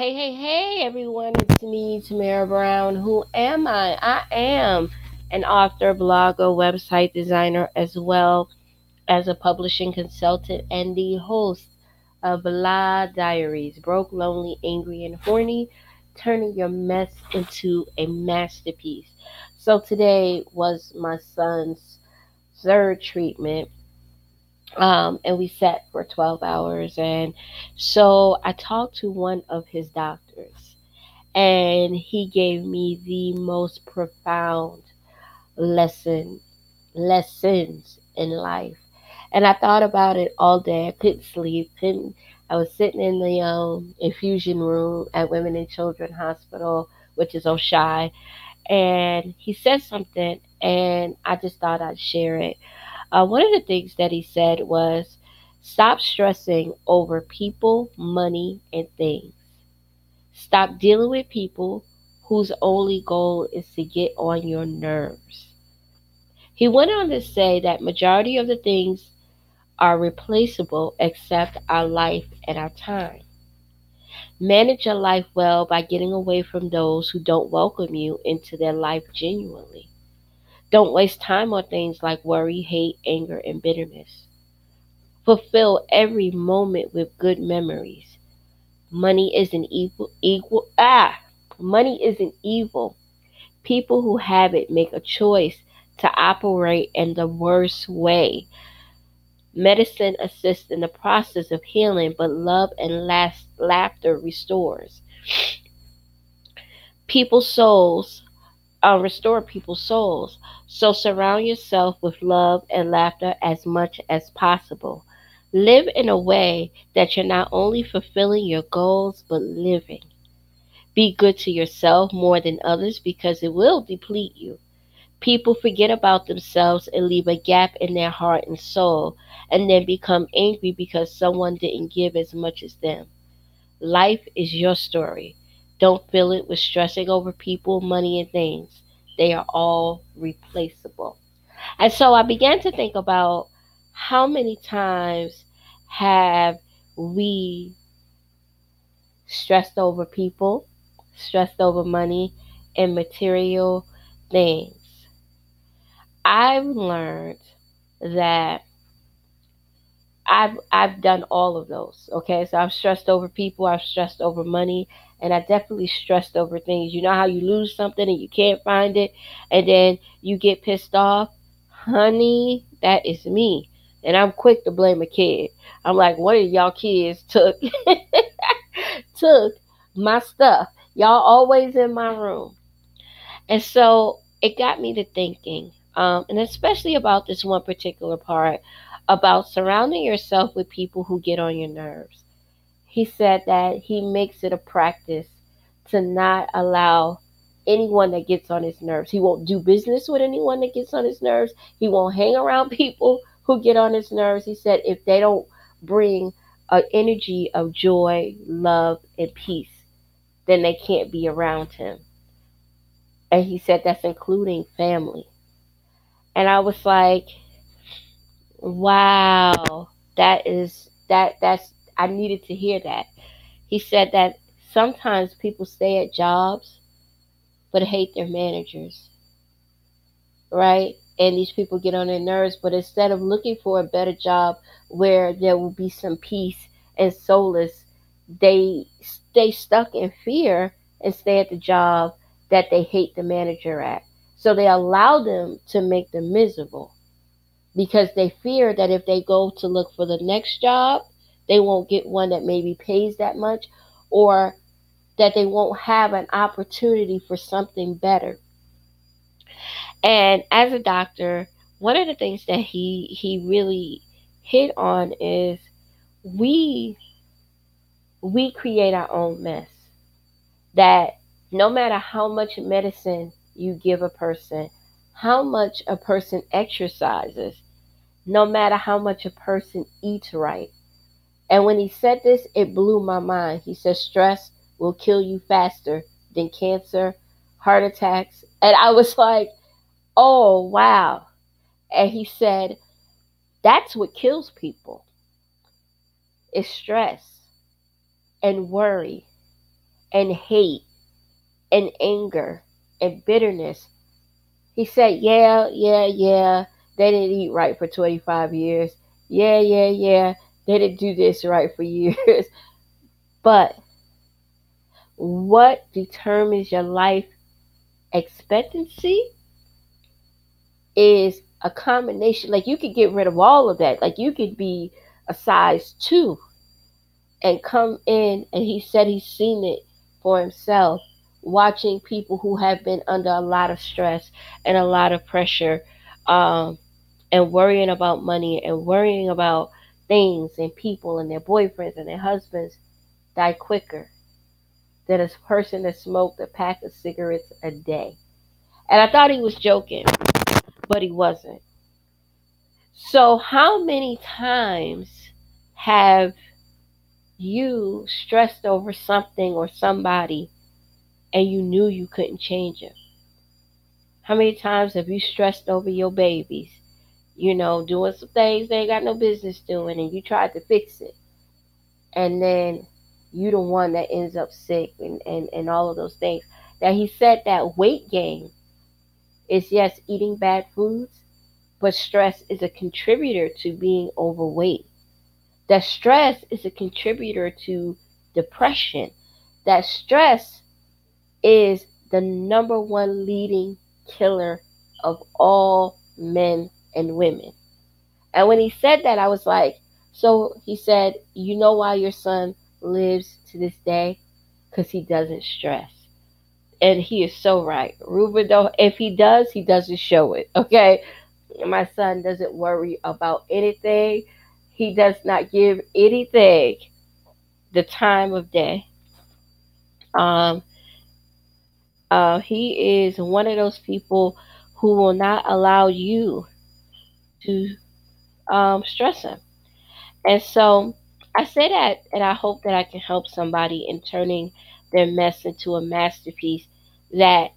Hey, hey, hey, everyone. It's me, Tamara Brown. Who am I? I am an author, blogger, website designer, as well as a publishing consultant and the host of Blah Diaries Broke, Lonely, Angry, and Horny, turning your mess into a masterpiece. So, today was my son's third treatment um, and we sat for 12 hours. And so I talked to one of his doctors, and he gave me the most profound lesson lessons in life. And I thought about it all day. I couldn't sleep. Couldn't. I was sitting in the um, infusion room at Women and Children Hospital, which is Oishei, and he said something, and I just thought I'd share it. Uh, one of the things that he said was stop stressing over people, money, and things. Stop dealing with people whose only goal is to get on your nerves. He went on to say that majority of the things are replaceable except our life and our time. Manage your life well by getting away from those who don't welcome you into their life genuinely. Don't waste time on things like worry, hate, anger, and bitterness. Fulfill every moment with good memories. Money isn't evil. Equal ah, money isn't evil. People who have it make a choice to operate in the worst way. Medicine assists in the process of healing, but love and last, laughter restores. People's souls uh, restore people's souls. So surround yourself with love and laughter as much as possible. Live in a way that you're not only fulfilling your goals, but living. Be good to yourself more than others because it will deplete you. People forget about themselves and leave a gap in their heart and soul, and then become angry because someone didn't give as much as them. Life is your story. Don't fill it with stressing over people, money, and things. They are all replaceable. And so I began to think about how many times have we stressed over people, stressed over money, and material things. I've learned that I've I've done all of those. Okay, so I've stressed over people, I've stressed over money, and I definitely stressed over things. You know how you lose something and you can't find it, and then you get pissed off, honey. That is me, and I'm quick to blame a kid. I'm like, one of y'all kids took took my stuff. Y'all always in my room, and so it got me to thinking, um, and especially about this one particular part about surrounding yourself with people who get on your nerves. He said that he makes it a practice to not allow anyone that gets on his nerves. He won't do business with anyone that gets on his nerves. He won't hang around people who get on his nerves. He said if they don't bring an energy of joy, love, and peace, then they can't be around him. And he said that's including family. And I was like, Wow, that is that that's I needed to hear that. He said that sometimes people stay at jobs but hate their managers. Right? And these people get on their nerves, but instead of looking for a better job where there will be some peace and solace, they stay stuck in fear and stay at the job that they hate the manager at. So they allow them to make them miserable because they fear that if they go to look for the next job, they won't get one that maybe pays that much or that they won't have an opportunity for something better. And as a doctor, one of the things that he he really hit on is we we create our own mess. That no matter how much medicine you give a person, how much a person exercises, no matter how much a person eats right. And when he said this, it blew my mind. He said, stress will kill you faster than cancer, heart attacks. And I was like, oh, wow. And he said, that's what kills people is stress and worry and hate and anger and bitterness. He said, Yeah, yeah, yeah, they didn't eat right for 25 years. Yeah, yeah, yeah, they didn't do this right for years. but what determines your life expectancy is a combination. Like you could get rid of all of that. Like you could be a size two and come in, and he said he's seen it for himself, watching people who have been under a lot of stress and a lot of pressure, um, and worrying about money and worrying about things and people and their boyfriends and their husbands die quicker than a person that smoked a pack of cigarettes a day. And I thought he was joking, but he wasn't. So, how many times have you stressed over something or somebody and you knew you couldn't change it? How many times have you stressed over your babies? You know, doing some things they ain't got no business doing, and you tried to fix it. And then you the one that ends up sick and, and, and all of those things. Now he said that weight gain is yes, eating bad foods, but stress is a contributor to being overweight. That stress is a contributor to depression. That stress is the number one leading killer of all men and women. And when he said that, I was like, so he said, you know why your son lives to this day? Because he doesn't stress. And he is so right. Ruben, though, if he does, he doesn't show it. Okay. My son doesn't worry about anything. He does not give anything the time of day. Um, uh, he is one of those people who will not allow you to um, stress him. And so I say that, and I hope that I can help somebody in turning their mess into a masterpiece. That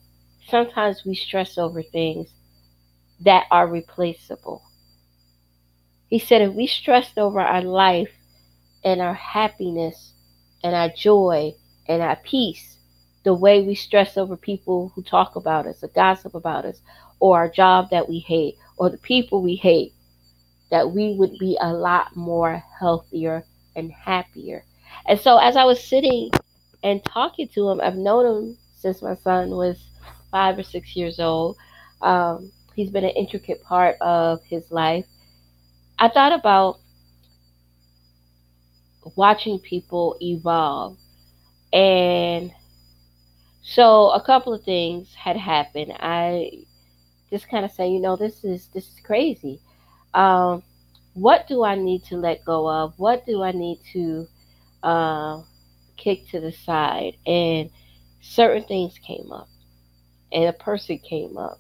sometimes we stress over things that are replaceable. He said, if we stressed over our life and our happiness and our joy and our peace, the way we stress over people who talk about us or gossip about us, or our job that we hate, or the people we hate, that we would be a lot more healthier and happier. And so, as I was sitting and talking to him, I've known him since my son was five or six years old. Um, he's been an intricate part of his life. I thought about watching people evolve. And so a couple of things had happened. I just kind of say, you know, this is this is crazy. Um, what do I need to let go of? What do I need to uh, kick to the side? And certain things came up, and a person came up,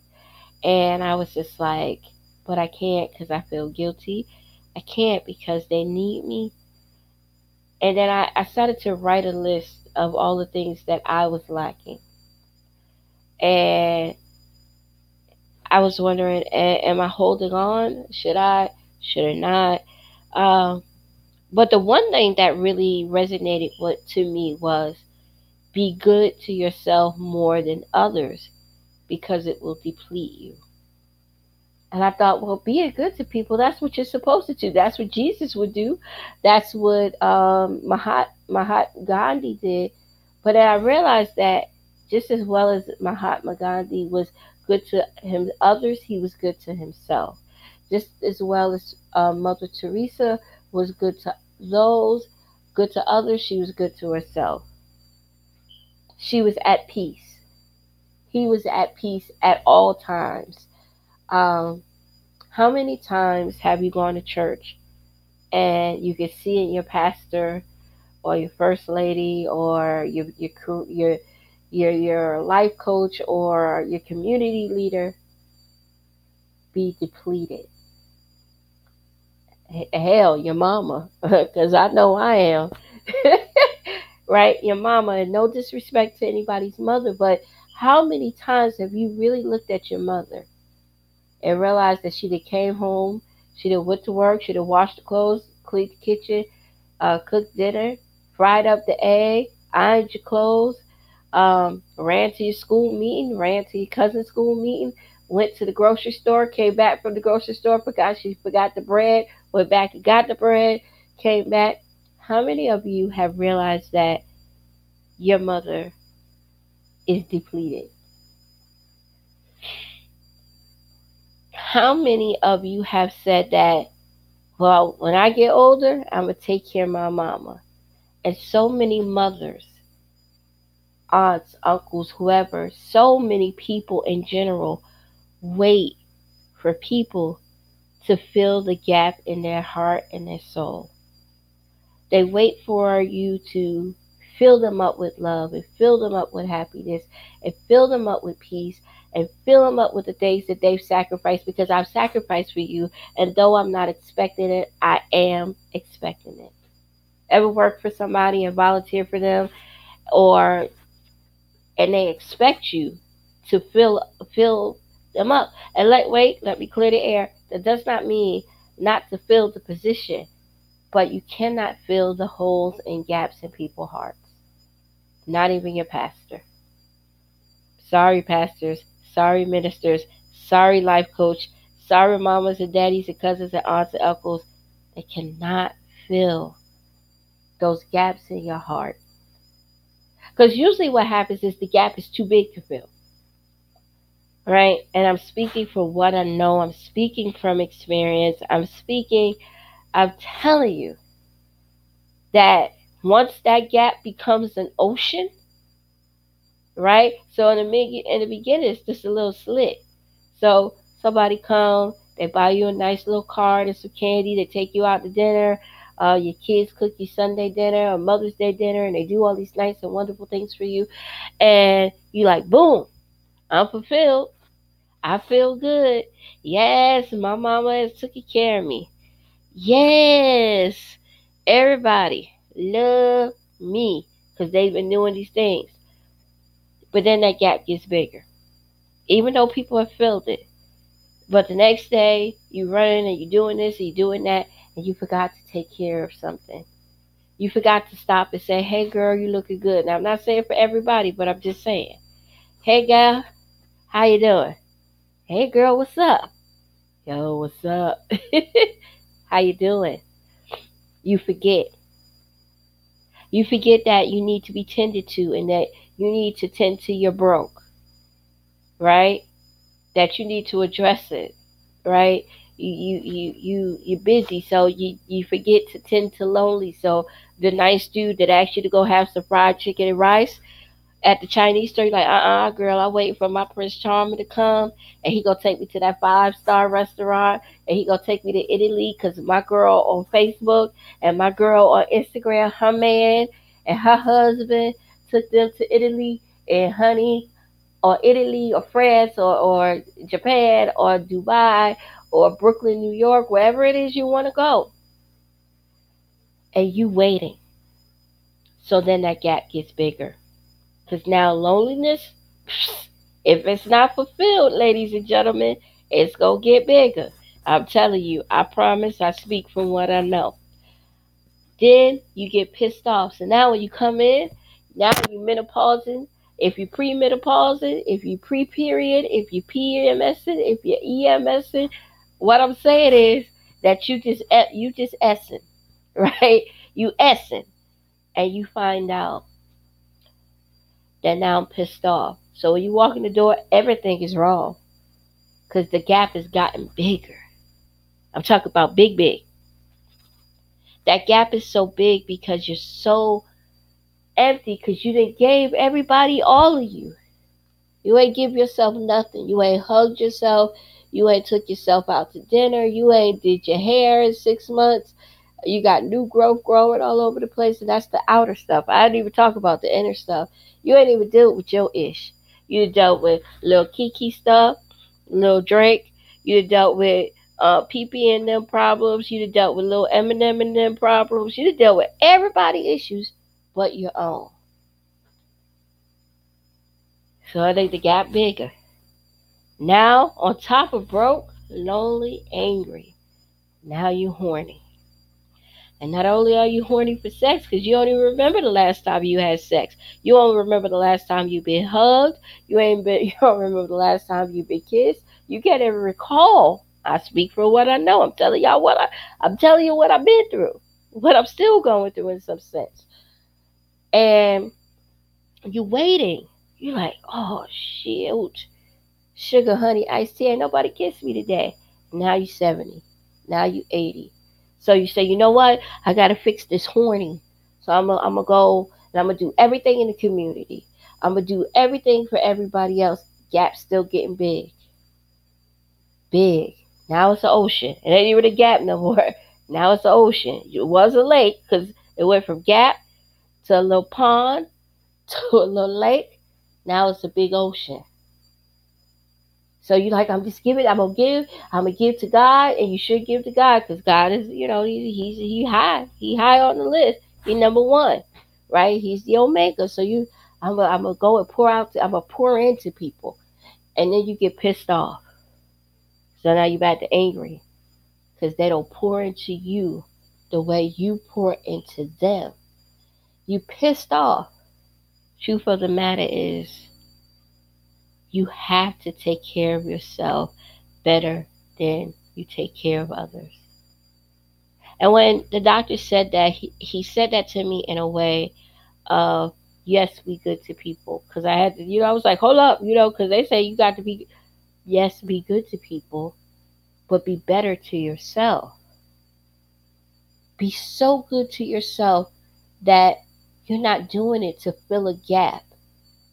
and I was just like, but I can't because I feel guilty. I can't because they need me. And then I, I started to write a list of all the things that I was lacking. And I was wondering, am I holding on? Should I? Should I not? Um, but the one thing that really resonated with, to me was be good to yourself more than others because it will deplete you. And I thought, well, being good to people, that's what you're supposed to do. That's what Jesus would do. That's what um, Mahat, Mahat Gandhi did. But then I realized that just as well as Mahatma Gandhi was good to him, others, he was good to himself. Just as well as uh, Mother Teresa was good to those, good to others, she was good to herself. She was at peace. He was at peace at all times. Um, how many times have you gone to church and you can see in your pastor or your first lady or your your your your, your life coach or your community leader be depleted? Hell, your mama, because I know I am. right? Your mama, and no disrespect to anybody's mother, but how many times have you really looked at your mother and realized that she did came home, she did went to work, she did washed the clothes, cleaned the kitchen, uh, cooked dinner, fried up the egg, ironed your clothes, um, ran to your school meeting, ran to your cousin's school meeting, went to the grocery store, came back from the grocery store, forgot she forgot the bread, went back and got the bread, came back. How many of you have realized that your mother is depleted? How many of you have said that, well, when I get older, I'm going to take care of my mama? And so many mothers aunts, uncles, whoever, so many people in general wait for people to fill the gap in their heart and their soul. They wait for you to fill them up with love and fill them up with happiness and fill them up with peace and fill them up with the things that they've sacrificed because I've sacrificed for you. And though I'm not expecting it, I am expecting it. Ever work for somebody and volunteer for them or and they expect you to fill fill them up. And let wait, let me clear the air. That does not mean not to fill the position, but you cannot fill the holes and gaps in people's hearts. Not even your pastor. Sorry, pastors. Sorry, ministers. Sorry, life coach. Sorry, mamas and daddies and cousins and aunts and uncles. They cannot fill those gaps in your heart because usually what happens is the gap is too big to fill. Right? And I'm speaking from what I know. I'm speaking from experience. I'm speaking, I'm telling you that once that gap becomes an ocean, right? So in the in the beginning, it's just a little slit. So somebody come, they buy you a nice little card and some candy, they take you out to dinner, uh, your kids cook you Sunday dinner or Mother's Day dinner, and they do all these nice and wonderful things for you, and you like, boom, I'm fulfilled. I feel good. Yes, my mama has taken care of me. Yes, everybody love me because they've been doing these things. But then that gap gets bigger. Even though people have filled it. But the next day, you're running and you're doing this and you're doing that, and you forgot to take care of something. You forgot to stop and say, hey, girl, you looking good. Now, I'm not saying for everybody, but I'm just saying, hey, gal, how you doing? Hey, girl, what's up? Yo, what's up? how you doing? You forget. You forget that you need to be tended to and that you need to tend to your broke, right? That you need to address it, right? you you you you're busy so you you forget to tend to lonely so the nice dude that asked you to go have some fried chicken and rice at the Chinese store, you're like, uh-uh, girl, I wait for my Prince Charming to come, and he gonna take me to that five star restaurant, and he gonna take me to Italy, cause my girl on Facebook and my girl on Instagram, her man and her husband took them to Italy, and honey, or Italy or France or, or Japan or Dubai or Brooklyn, New York, wherever it is you want to go. And you waiting. So then that gap gets bigger. Because now loneliness, if it's not fulfilled, ladies and gentlemen, it's going to get bigger. I'm telling you, I promise I speak from what I know. Then you get pissed off. So now when you come in, now you menopausing, if you pre-menopausing, if you pre-period, if you PMSing, if you're EMSing, what I'm saying is that you just you just essing, right? You essing, and you find out that now I'm pissed off. So when you walk in the door, everything is wrong because the gap has gotten bigger. I'm talking about big, big. That gap is so big because you're so empty because you didn't gave everybody all of you. You ain't give yourself nothing. You ain't hugged yourself. You ain't took yourself out to dinner. You ain't did your hair in six months. You got new growth growing all over the place, and that's the outer stuff. I didn't even talk about the inner stuff. You ain't even dealt with your ish. You dealt with little Kiki stuff, little Drake. You dealt with uh, PP and them problems. You dealt with little Eminem and them problems. You dealt with everybody issues but your own. So I think the gap bigger. Now, on top of broke, lonely, angry, now you horny. And not only are you horny for sex, because you don't even remember the last time you had sex. You don't remember the last time you've been hugged. You ain't been. You don't remember the last time you've been kissed. You can't even recall. I speak for what I know. I'm telling y'all what I. I'm telling you what I've been through. What I'm still going through in some sense. And you waiting. You're like, oh shoot, sugar, honey, tea. Ain't nobody kissed me today. Now you 70. Now you 80. So you say, you know what? I gotta fix this horny. So I'm gonna I'm go and I'm gonna do everything in the community. I'm gonna do everything for everybody else. Gap still getting big. Big. Now it's an ocean. It ain't even a gap no more. Now it's an ocean. It was a lake because it went from gap to a little pond to a little lake. Now it's a big ocean. So you like, I'm just giving, I'm gonna give, I'm gonna give to God, and you should give to God because God is, you know, he's he's he high, he high on the list. He number one, right? He's the omega. So you, I'm gonna, I'm gonna go and pour out, I'm gonna pour into people, and then you get pissed off. So now you're back to angry because they don't pour into you the way you pour into them. You pissed off. Truth of the matter is you have to take care of yourself better than you take care of others. And when the doctor said that, he, he said that to me in a way of, yes, be good to people. Because I had to, you know, I was like, hold up, you know, because they say you got to be, yes, be good to people, but be better to yourself. Be so good to yourself that you're not doing it to fill a gap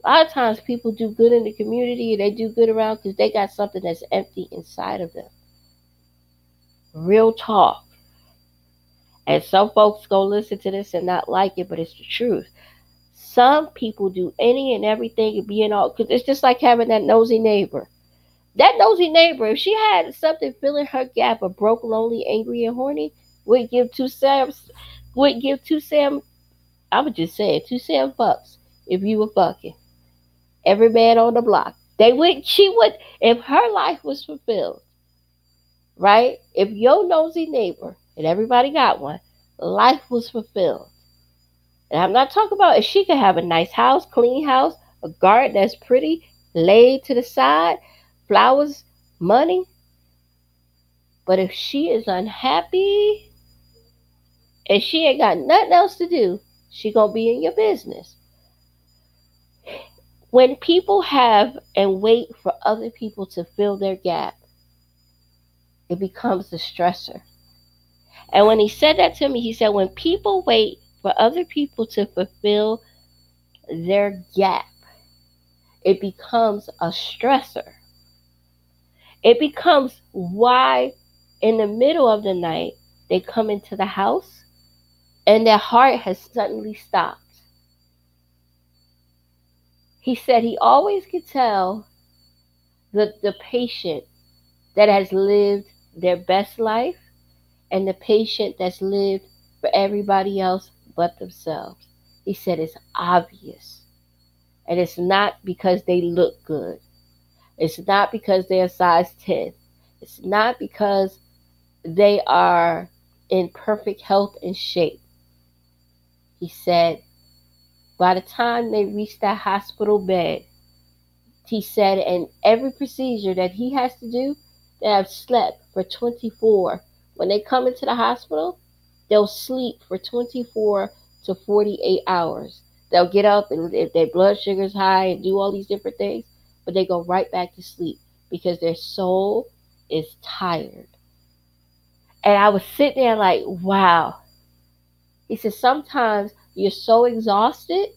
a lot of times people do good in the community they do good around because they got something that's empty inside of them. Real talk. And some folks go listen to this and not like it, but it's the truth. Some people do any and everything and being all because it's just like having that nosy neighbor. That nosy neighbor, if she had something filling her gap of broke, lonely, angry, and horny, would give two Sam's would give two Sam I would just say two Sam bucks if you were fucking every man on the block. They would, she would, if her life was fulfilled, right? If your nosy neighbor, and everybody got one, life was fulfilled. And I'm not talking about if she could have a nice house, clean house, a garden that's pretty, laid to the side, flowers, money. But if she is unhappy and she ain't got nothing else to do, she gonna be in your business. When people have and wait for other people to fill their gap, it becomes a stressor. And when he said that to me, he said, when people wait for other people to fulfill their gap, it becomes a stressor. It becomes why in the middle of the night they come into the house and their heart has suddenly stopped. He said he always could tell the, the patient that has lived their best life and the patient that's lived for everybody else but themselves. He said it's obvious. And it's not because they look good. It's not because they're size 10. It's not because they are in perfect health and shape. He said by the time they reach that hospital bed, he said, and every procedure that he has to do, they have slept for 24. When they come into the hospital, they'll sleep for 24 to 48 hours. They'll get up and if their blood sugar's high and do all these different things, but they go right back to sleep because their soul is tired. And I was sitting there like, wow. He said, sometimes you're so exhausted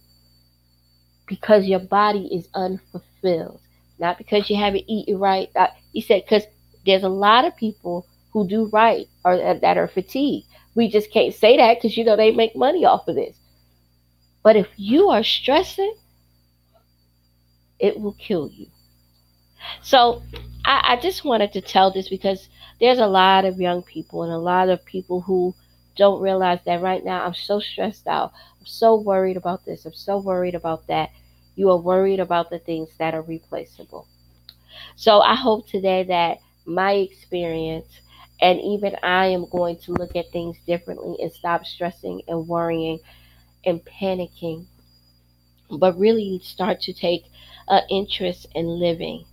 because your body is unfulfilled, not because you haven't eaten right. Uh, he said, because there's a lot of people who do right or that are fatigued. We just can't say that because you know they make money off of this. But if you are stressing, it will kill you. So I, I just wanted to tell this because there's a lot of young people and a lot of people who don't realize that right now I'm so stressed out. I'm so worried about this. I'm so worried about that. You are worried about the things that are replaceable. So I hope today that my experience And even I am going to look at things differently and stop stressing and worrying and panicking, but really start to take an interest in living,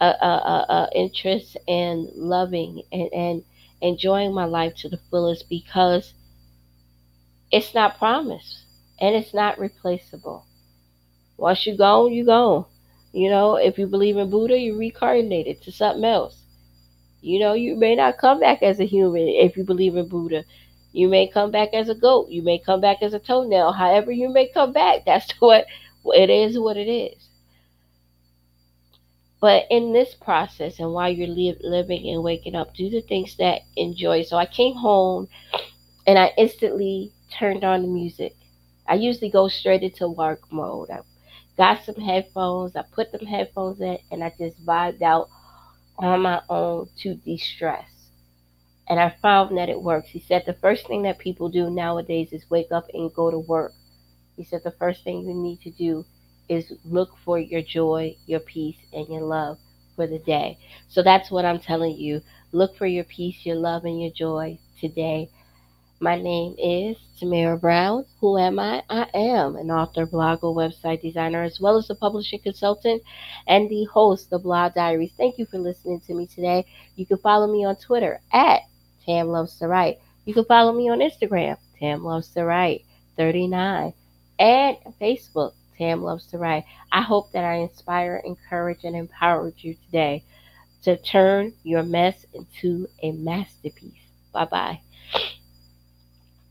a, interest in loving and, and enjoying my life to the fullest because it's not promised and it's not replaceable. Once you go, you go. You know, if you believe in Buddha, you reincarnated to something else. You know, you may not come back as a human if you believe in Buddha. You may come back as a goat. You may come back as a toenail. However, you may come back. That's what it is. What it is. But in this process, and while you're li- living and waking up, do the things that enjoy. So I came home, and I instantly turned on the music. I usually go straight into work mode. I got some headphones. I put them headphones in, and I just vibed out on my own to de stress. And I found that it works. He said the first thing that people do nowadays is wake up and go to work. He said the first thing you need to do is look for your joy, your peace, and your love for the day. So that's what I'm telling you. Look for your peace, your love, and your joy today. My name is Tamara Brown. Who am I? I am an author, blogger, website designer, as well as a publishing consultant and the host of Blah Diaries. Thank you for listening to me today. You can follow me on Twitter at Tam Loves to Write. You can follow me on Instagram, Tam Loves to Write 39, and Facebook, Tam Loves to Write. I hope that I inspire, encourage, and empower you today to turn your mess into a masterpiece. Bye bye.